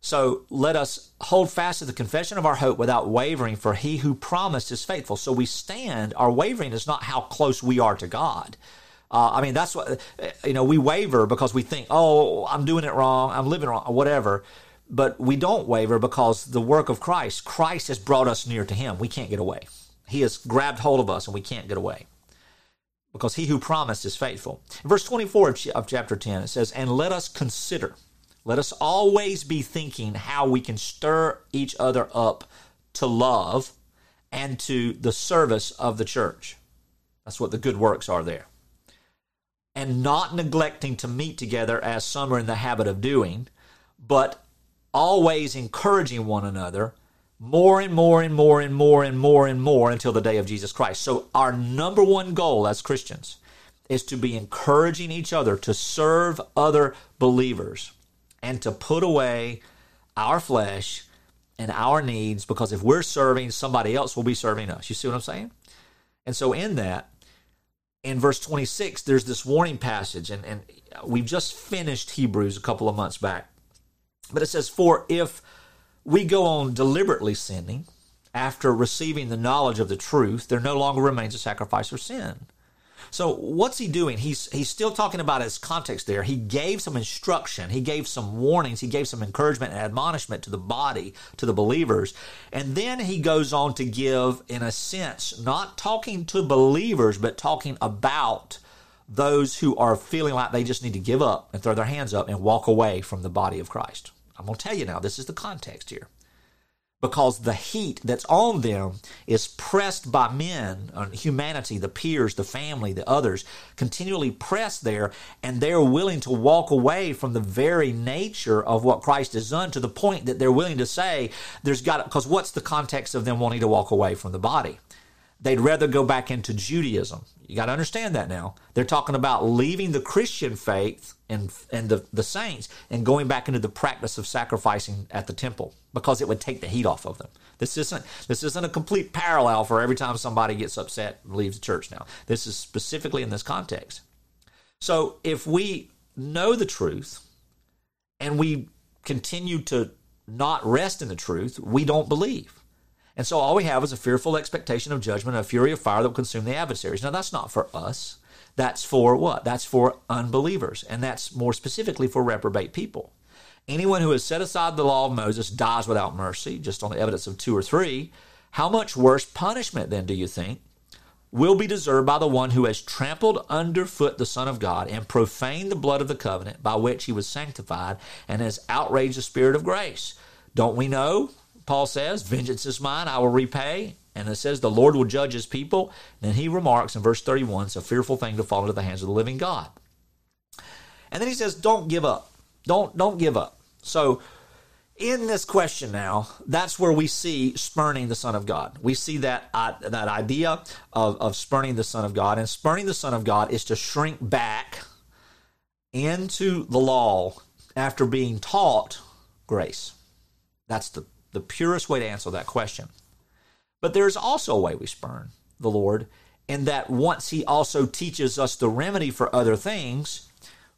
Speaker 1: So let us hold fast to the confession of our hope without wavering, for he who promised is faithful. So we stand, our wavering is not how close we are to God. Uh, I mean, that's what, you know, we waver because we think, oh, I'm doing it wrong, I'm living wrong, whatever. But we don't waver because the work of Christ, Christ has brought us near to Him. We can't get away. He has grabbed hold of us and we can't get away because He who promised is faithful. In verse 24 of chapter 10, it says, And let us consider, let us always be thinking how we can stir each other up to love and to the service of the church. That's what the good works are there. And not neglecting to meet together as some are in the habit of doing, but always encouraging one another more and more and more and more and more and more until the day of Jesus Christ. So, our number one goal as Christians is to be encouraging each other to serve other believers and to put away our flesh and our needs because if we're serving, somebody else will be serving us. You see what I'm saying? And so, in that, in verse 26, there's this warning passage, and, and we've just finished Hebrews a couple of months back. But it says, For if we go on deliberately sinning after receiving the knowledge of the truth, there no longer remains a sacrifice for sin. So what's he doing? He's he's still talking about his context there. He gave some instruction, he gave some warnings, he gave some encouragement and admonishment to the body, to the believers. And then he goes on to give, in a sense, not talking to believers, but talking about those who are feeling like they just need to give up and throw their hands up and walk away from the body of Christ. I'm going to tell you now, this is the context here. Because the heat that's on them is pressed by men, uh, humanity, the peers, the family, the others, continually pressed there, and they're willing to walk away from the very nature of what Christ has done to the point that they're willing to say, there's got because what's the context of them wanting to walk away from the body? They'd rather go back into Judaism. You got to understand that now. They're talking about leaving the Christian faith and and the, the saints and going back into the practice of sacrificing at the temple because it would take the heat off of them. This isn't this isn't a complete parallel for every time somebody gets upset and leaves the church now. This is specifically in this context. So if we know the truth and we continue to not rest in the truth, we don't believe. And so all we have is a fearful expectation of judgment, a fury of fire that will consume the adversaries. Now, that's not for us. That's for what? That's for unbelievers. And that's more specifically for reprobate people. Anyone who has set aside the law of Moses dies without mercy, just on the evidence of two or three. How much worse punishment, then, do you think, will be deserved by the one who has trampled underfoot the Son of God and profaned the blood of the covenant by which he was sanctified and has outraged the Spirit of grace? Don't we know Paul says, Vengeance is mine, I will repay. And it says, The Lord will judge his people. Then he remarks in verse 31, it's a fearful thing to fall into the hands of the living God. And then he says, Don't give up. Don't, don't give up. So, in this question now, that's where we see spurning the Son of God. We see that, uh, that idea of, of spurning the Son of God. And spurning the Son of God is to shrink back into the law after being taught grace. That's the the purest way to answer that question. But there's also a way we spurn the Lord, and that once He also teaches us the remedy for other things,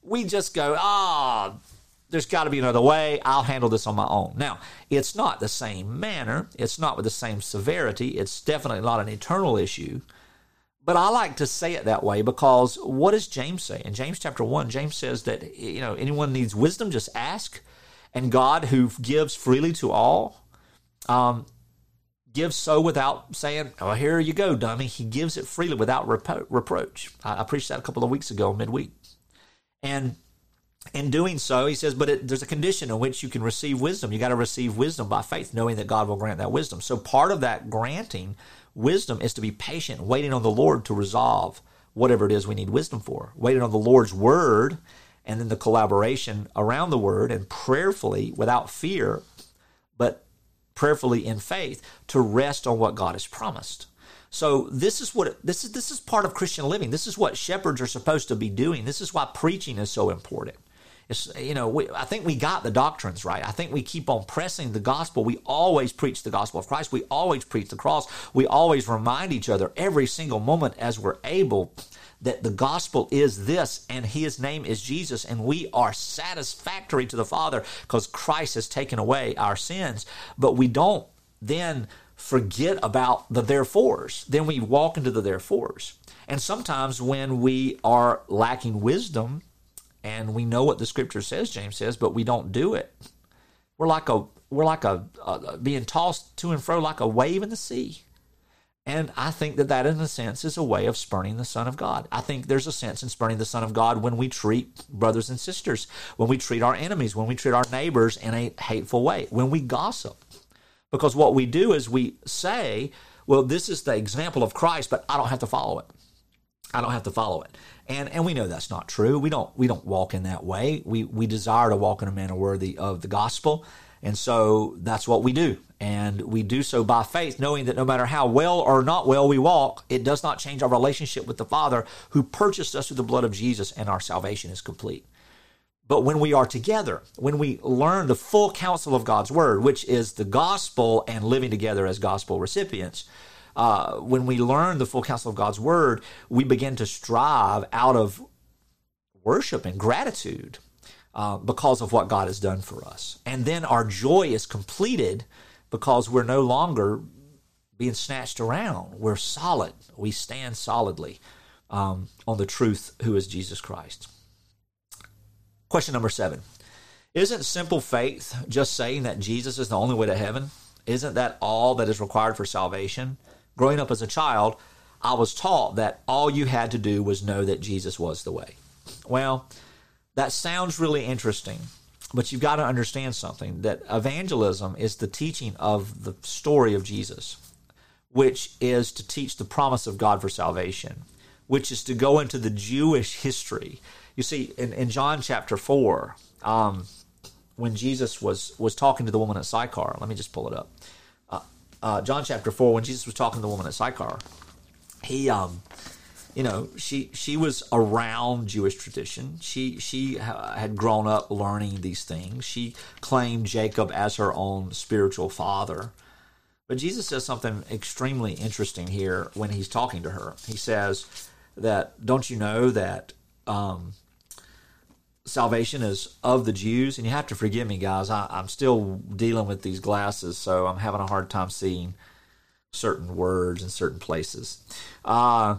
Speaker 1: we just go, ah, oh, there's got to be another way. I'll handle this on my own. Now, it's not the same manner, it's not with the same severity, it's definitely not an eternal issue. But I like to say it that way because what does James say? In James chapter 1, James says that, you know, anyone needs wisdom, just ask. And God, who gives freely to all, um, gives so without saying, oh, here you go, dummy. He gives it freely without repro- reproach. I, I preached that a couple of weeks ago, midweek. And in doing so, he says, but it, there's a condition in which you can receive wisdom. You got to receive wisdom by faith, knowing that God will grant that wisdom. So part of that granting wisdom is to be patient, waiting on the Lord to resolve whatever it is we need wisdom for, waiting on the Lord's word, and then the collaboration around the word, and prayerfully, without fear, but prayerfully in faith, to rest on what God has promised. So this is what this is. This is part of Christian living. This is what shepherds are supposed to be doing. This is why preaching is so important. It's, you know, we, I think we got the doctrines right. I think we keep on pressing the gospel. We always preach the gospel of Christ. We always preach the cross. We always remind each other every single moment as we're able that the gospel is this and his name is Jesus and we are satisfactory to the Father because Christ has taken away our sins. But we don't then forget about the therefores. Then we walk into the therefores. And sometimes when we are lacking wisdom, and we know what the scripture says, James says, but we don't do it. We're like a we're like a, a being tossed to and fro like a wave in the sea. And I think that that, in a sense, is a way of spurning the Son of God. I think there's a sense in spurning the Son of God when we treat brothers and sisters, when we treat our enemies, when we treat our neighbors in a hateful way, when we gossip. Because what we do is we say, well, this is the example of Christ, but I don't have to follow it. I don't have to follow it. And and we know that's not true. We don't we don't walk in that way. We we desire to walk in a manner worthy of the gospel. And so that's what we do. And we do so by faith, knowing that no matter how well or not well we walk, it does not change our relationship with the Father who purchased us through the blood of Jesus and our salvation is complete. But when we are together, when we learn the full counsel of God's word, which is the gospel and living together as gospel recipients, uh, when we learn the full counsel of God's word, we begin to strive out of worship and gratitude uh, because of what God has done for us. And then our joy is completed because we're no longer being snatched around. We're solid. We stand solidly um, on the truth who is Jesus Christ. Question number seven Isn't simple faith just saying that Jesus is the only way to heaven? Isn't that all that is required for salvation? growing up as a child, I was taught that all you had to do was know that Jesus was the way. Well, that sounds really interesting, but you've got to understand something that evangelism is the teaching of the story of Jesus, which is to teach the promise of God for salvation, which is to go into the Jewish history. You see, in, in John chapter 4, um, when Jesus was, was talking to the woman at Sychar, let me just pull it up uh, John chapter four, when Jesus was talking to the woman at Sychar, he, um, you know, she she was around Jewish tradition. She she had grown up learning these things. She claimed Jacob as her own spiritual father. But Jesus says something extremely interesting here when he's talking to her. He says that, "Don't you know that?" Um, salvation is of the Jews. And you have to forgive me, guys. I, am still dealing with these glasses, so I'm having a hard time seeing certain words in certain places. Uh,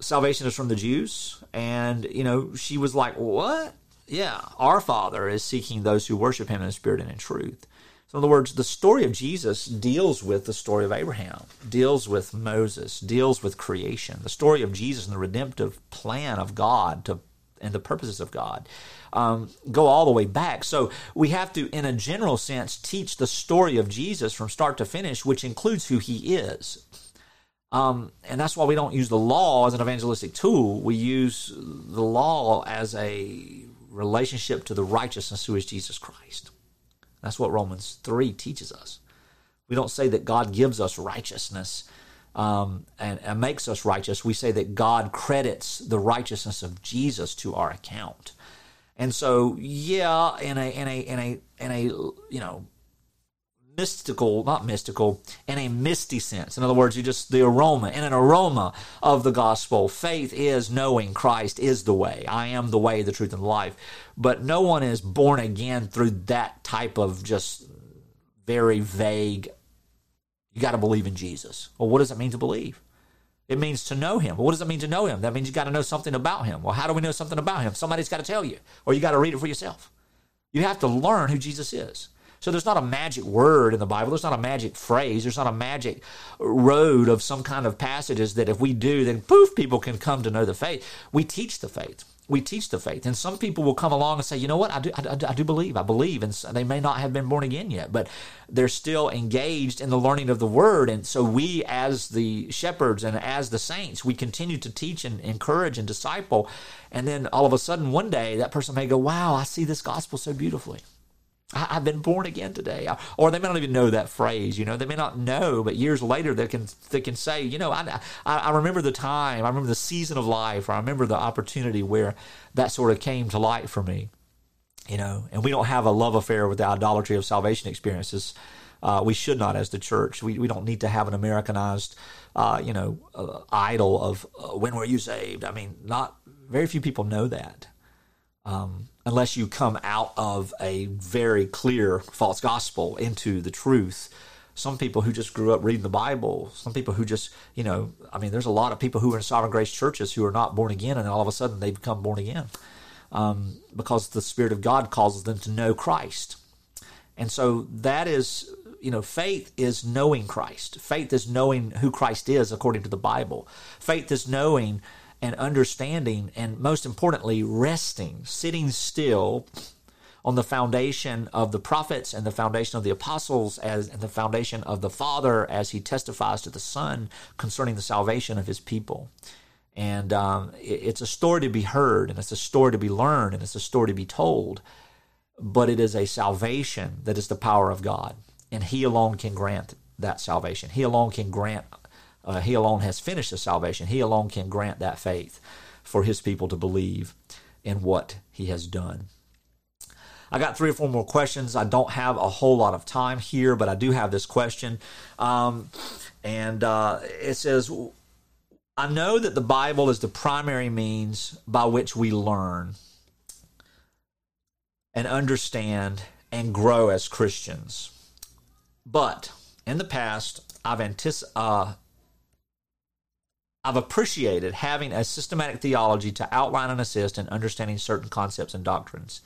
Speaker 1: salvation is from the Jews. And, you know, she was like, What? Yeah, our Father is seeking those who worship Him in spirit and in truth. So, in other words, the story of Jesus deals with the story of Abraham, deals with Moses, deals with creation. The story of Jesus and the redemptive plan of God to and the purposes of God um, go all the way back. So we have to, in a general sense, teach the story of Jesus from start to finish, which includes who he is. Um, and that's why we don't use the law as an evangelistic tool. We use the law as a relationship to the righteousness who is Jesus Christ. That's what Romans 3 teaches us. We don't say that God gives us righteousness um, and, and makes us righteous, we say that God credits the righteousness of Jesus to our account. And so, yeah, in a in a in a in a you know mystical, not mystical, in a misty sense. In other words, you just the aroma, in an aroma of the gospel. Faith is knowing Christ is the way. I am the way, the truth, and the life. But no one is born again through that type of just very vague. You got to believe in Jesus. Well, what does it mean to believe? It means to know him. Well, what does it mean to know him? That means you got to know something about him. Well, how do we know something about him? Somebody's got to tell you, or you got to read it for yourself. You have to learn who Jesus is. So there's not a magic word in the Bible. There's not a magic phrase. There's not a magic road of some kind of passages that if we do, then poof, people can come to know the faith. We teach the faith. We teach the faith. And some people will come along and say, you know what, I do, I, I do believe. I believe. And they may not have been born again yet, but they're still engaged in the learning of the word. And so we, as the shepherds and as the saints, we continue to teach and encourage and disciple. And then all of a sudden, one day, that person may go, wow, I see this gospel so beautifully. I, have been born again today. Or they may not even know that phrase, you know, they may not know, but years later they can, they can say, you know, I, I, remember the time, I remember the season of life, or I remember the opportunity where that sort of came to light for me, you know, and we don't have a love affair with the idolatry of salvation experiences. Uh, we should not as the church. We, we don't need to have an Americanized, uh, you know, uh, idol of uh, when were you saved? I mean, not very few people know that. Um, unless you come out of a very clear false gospel into the truth. Some people who just grew up reading the Bible, some people who just, you know, I mean, there's a lot of people who are in sovereign grace churches who are not born again, and all of a sudden they become born again um, because the Spirit of God causes them to know Christ. And so that is, you know, faith is knowing Christ. Faith is knowing who Christ is according to the Bible. Faith is knowing and understanding, and most importantly, resting, sitting still on the foundation of the prophets and the foundation of the apostles as and the foundation of the Father as he testifies to the Son concerning the salvation of his people. And um, it, it's a story to be heard, and it's a story to be learned, and it's a story to be told. But it is a salvation that is the power of God, and He alone can grant that salvation. He alone can grant uh, he alone has finished the salvation. He alone can grant that faith for his people to believe in what he has done. I got three or four more questions. I don't have a whole lot of time here, but I do have this question. Um, and uh, it says, I know that the Bible is the primary means by which we learn and understand and grow as Christians. But in the past, I've anticipated. Uh, I've appreciated having a systematic theology to outline and assist in understanding certain concepts and doctrines.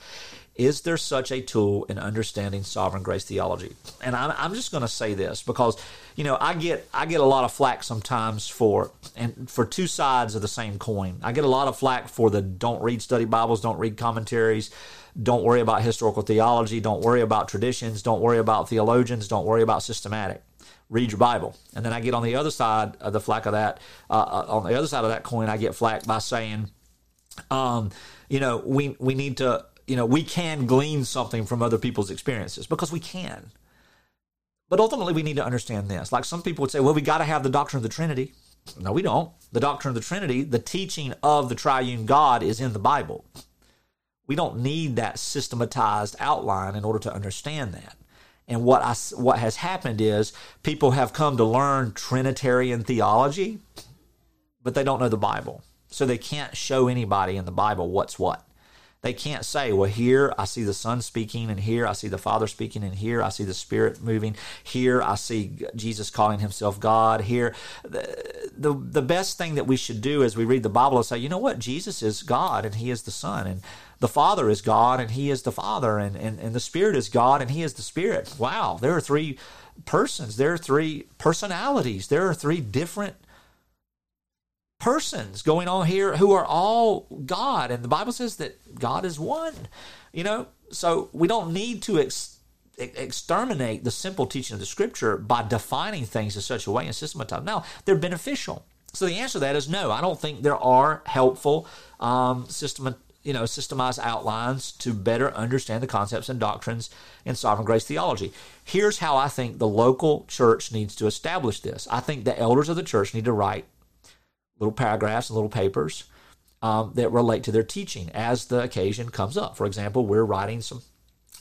Speaker 1: Is there such a tool in understanding sovereign grace theology? And I'm, I'm just going to say this because you know I get I get a lot of flack sometimes for and for two sides of the same coin. I get a lot of flack for the don't read study Bibles, don't read commentaries, don't worry about historical theology, don't worry about traditions, don't worry about theologians, don't worry about systematic read your Bible. And then I get on the other side of the flack of that, uh, uh, on the other side of that coin, I get flack by saying, um, you know, we, we need to, you know, we can glean something from other people's experiences because we can. But ultimately, we need to understand this. Like some people would say, well, we got to have the doctrine of the Trinity. No, we don't. The doctrine of the Trinity, the teaching of the triune God, is in the Bible. We don't need that systematized outline in order to understand that. And what I, what has happened is people have come to learn Trinitarian theology, but they don't know the Bible. So they can't show anybody in the Bible what's what. They can't say, well, here I see the Son speaking, and here I see the Father speaking, and here I see the Spirit moving. Here I see Jesus calling himself God. Here, the, the, the best thing that we should do as we read the Bible is say, you know what? Jesus is God, and he is the Son. And the Father is God and He is the Father, and, and, and the Spirit is God and He is the Spirit. Wow, there are three persons, there are three personalities, there are three different persons going on here who are all God. And the Bible says that God is one, you know, so we don't need to ex- exterminate the simple teaching of the Scripture by defining things in such a way and systematizing. Now, they're beneficial. So the answer to that is no. I don't think there are helpful um, system, you know, systemized outlines to better understand the concepts and doctrines in sovereign grace theology. Here's how I think the local church needs to establish this. I think the elders of the church need to write little paragraphs and little papers um, that relate to their teaching as the occasion comes up. For example, we're writing some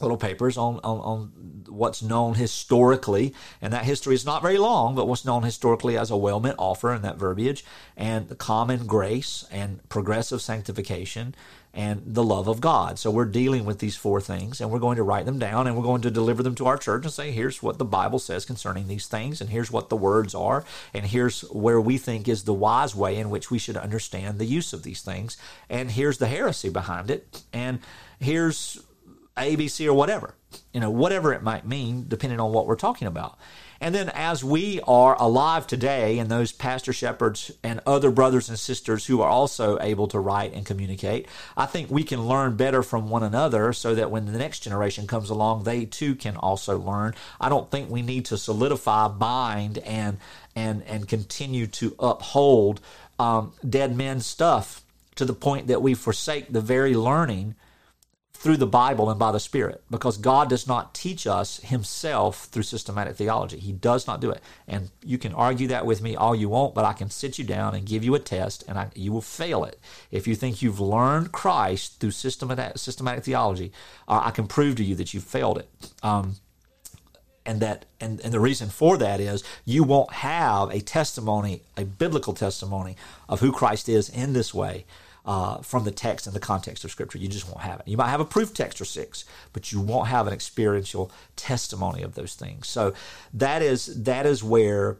Speaker 1: little papers on, on, on what's known historically, and that history is not very long, but what's known historically as a well meant offer and that verbiage, and the common grace and progressive sanctification and the love of God. So we're dealing with these four things and we're going to write them down and we're going to deliver them to our church and say, here's what the Bible says concerning these things and here's what the words are and here's where we think is the wise way in which we should understand the use of these things and here's the heresy behind it and here's ABC or whatever, you know, whatever it might mean, depending on what we're talking about. And then as we are alive today, and those pastor shepherds and other brothers and sisters who are also able to write and communicate, I think we can learn better from one another so that when the next generation comes along, they too can also learn. I don't think we need to solidify, bind, and and and continue to uphold um, dead men's stuff to the point that we forsake the very learning through the Bible and by the Spirit because God does not teach us Himself through systematic theology. He does not do it. And you can argue that with me all you want, but I can sit you down and give you a test and I, you will fail it. If you think you've learned Christ through systematic, systematic theology, uh, I can prove to you that you failed it. Um, and that and, and the reason for that is you won't have a testimony a biblical testimony of who christ is in this way uh, from the text and the context of Scripture. You just won't have it. You might have a proof text or six, but you won't have an experiential testimony of those things. So that is that is where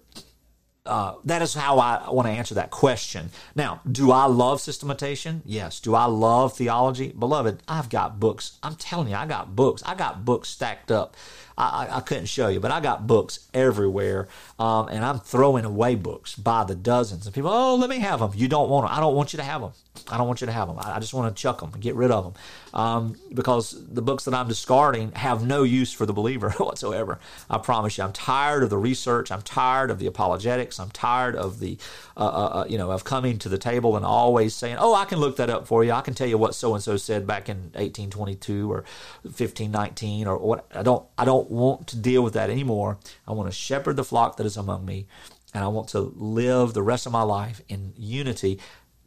Speaker 1: uh, that is how I want to answer that question. Now, do I love systematization? Yes. Do I love theology? Beloved, I've got books. I'm telling you, I got books. I got books stacked up I, I, couldn't show you, but I got books everywhere, um, and I'm throwing away books by the dozens. And people, oh, let me have them. You don't want them. I don't want you to have them. I don't want you to have them. I, I just want to chuck them and get rid of them um, because the books that I'm discarding have no use for the believer whatsoever. I promise you. I'm tired of the research. I'm tired of the apologetics. I'm tired of the, uh, uh, uh you know, of coming to the table and always saying, oh, I can look that up for you. I can tell you what so and so said back in 1822 or 1519 or what. I don't. I don't want to deal with that anymore. I want to shepherd the flock that is among me, and I want to live the rest of my life in unity,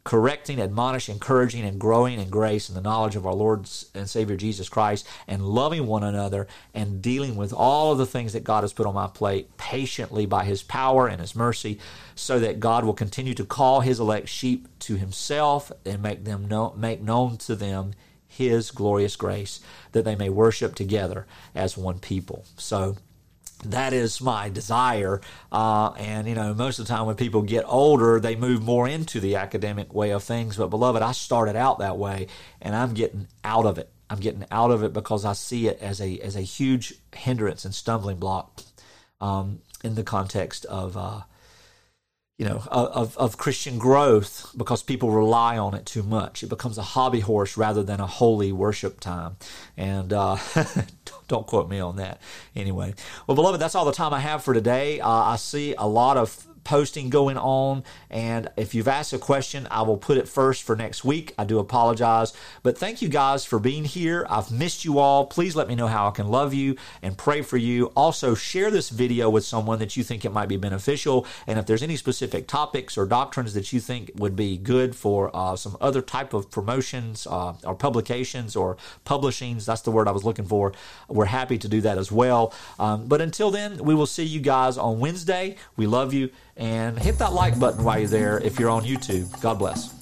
Speaker 1: correcting, admonishing, encouraging, and growing in grace and the knowledge of our Lord and Savior Jesus Christ, and loving one another and dealing with all of the things that God has put on my plate patiently by His power and His mercy, so that God will continue to call His elect sheep to Himself and make them know, make known to them his glorious grace that they may worship together as one people. So that is my desire. Uh, and, you know, most of the time when people get older, they move more into the academic way of things. But, beloved, I started out that way and I'm getting out of it. I'm getting out of it because I see it as a, as a huge hindrance and stumbling block um, in the context of. Uh, you know, of, of Christian growth because people rely on it too much. It becomes a hobby horse rather than a holy worship time. And uh, don't quote me on that. Anyway, well, beloved, that's all the time I have for today. Uh, I see a lot of posting going on. And if you've asked a question, I will put it first for next week. I do apologize. But thank you guys for being here. I've missed you all. Please let me know how I can love you and pray for you. Also, share this video with someone that you think it might be beneficial. And if there's any specific topics or doctrines that you think would be good for uh, some other type of promotions uh, or publications or publishings, that's the word I was looking for. We're happy to do that as well. Um, but until then, we will see you guys on Wednesday. We love you and hit that like button while you're there if you're on YouTube. God bless.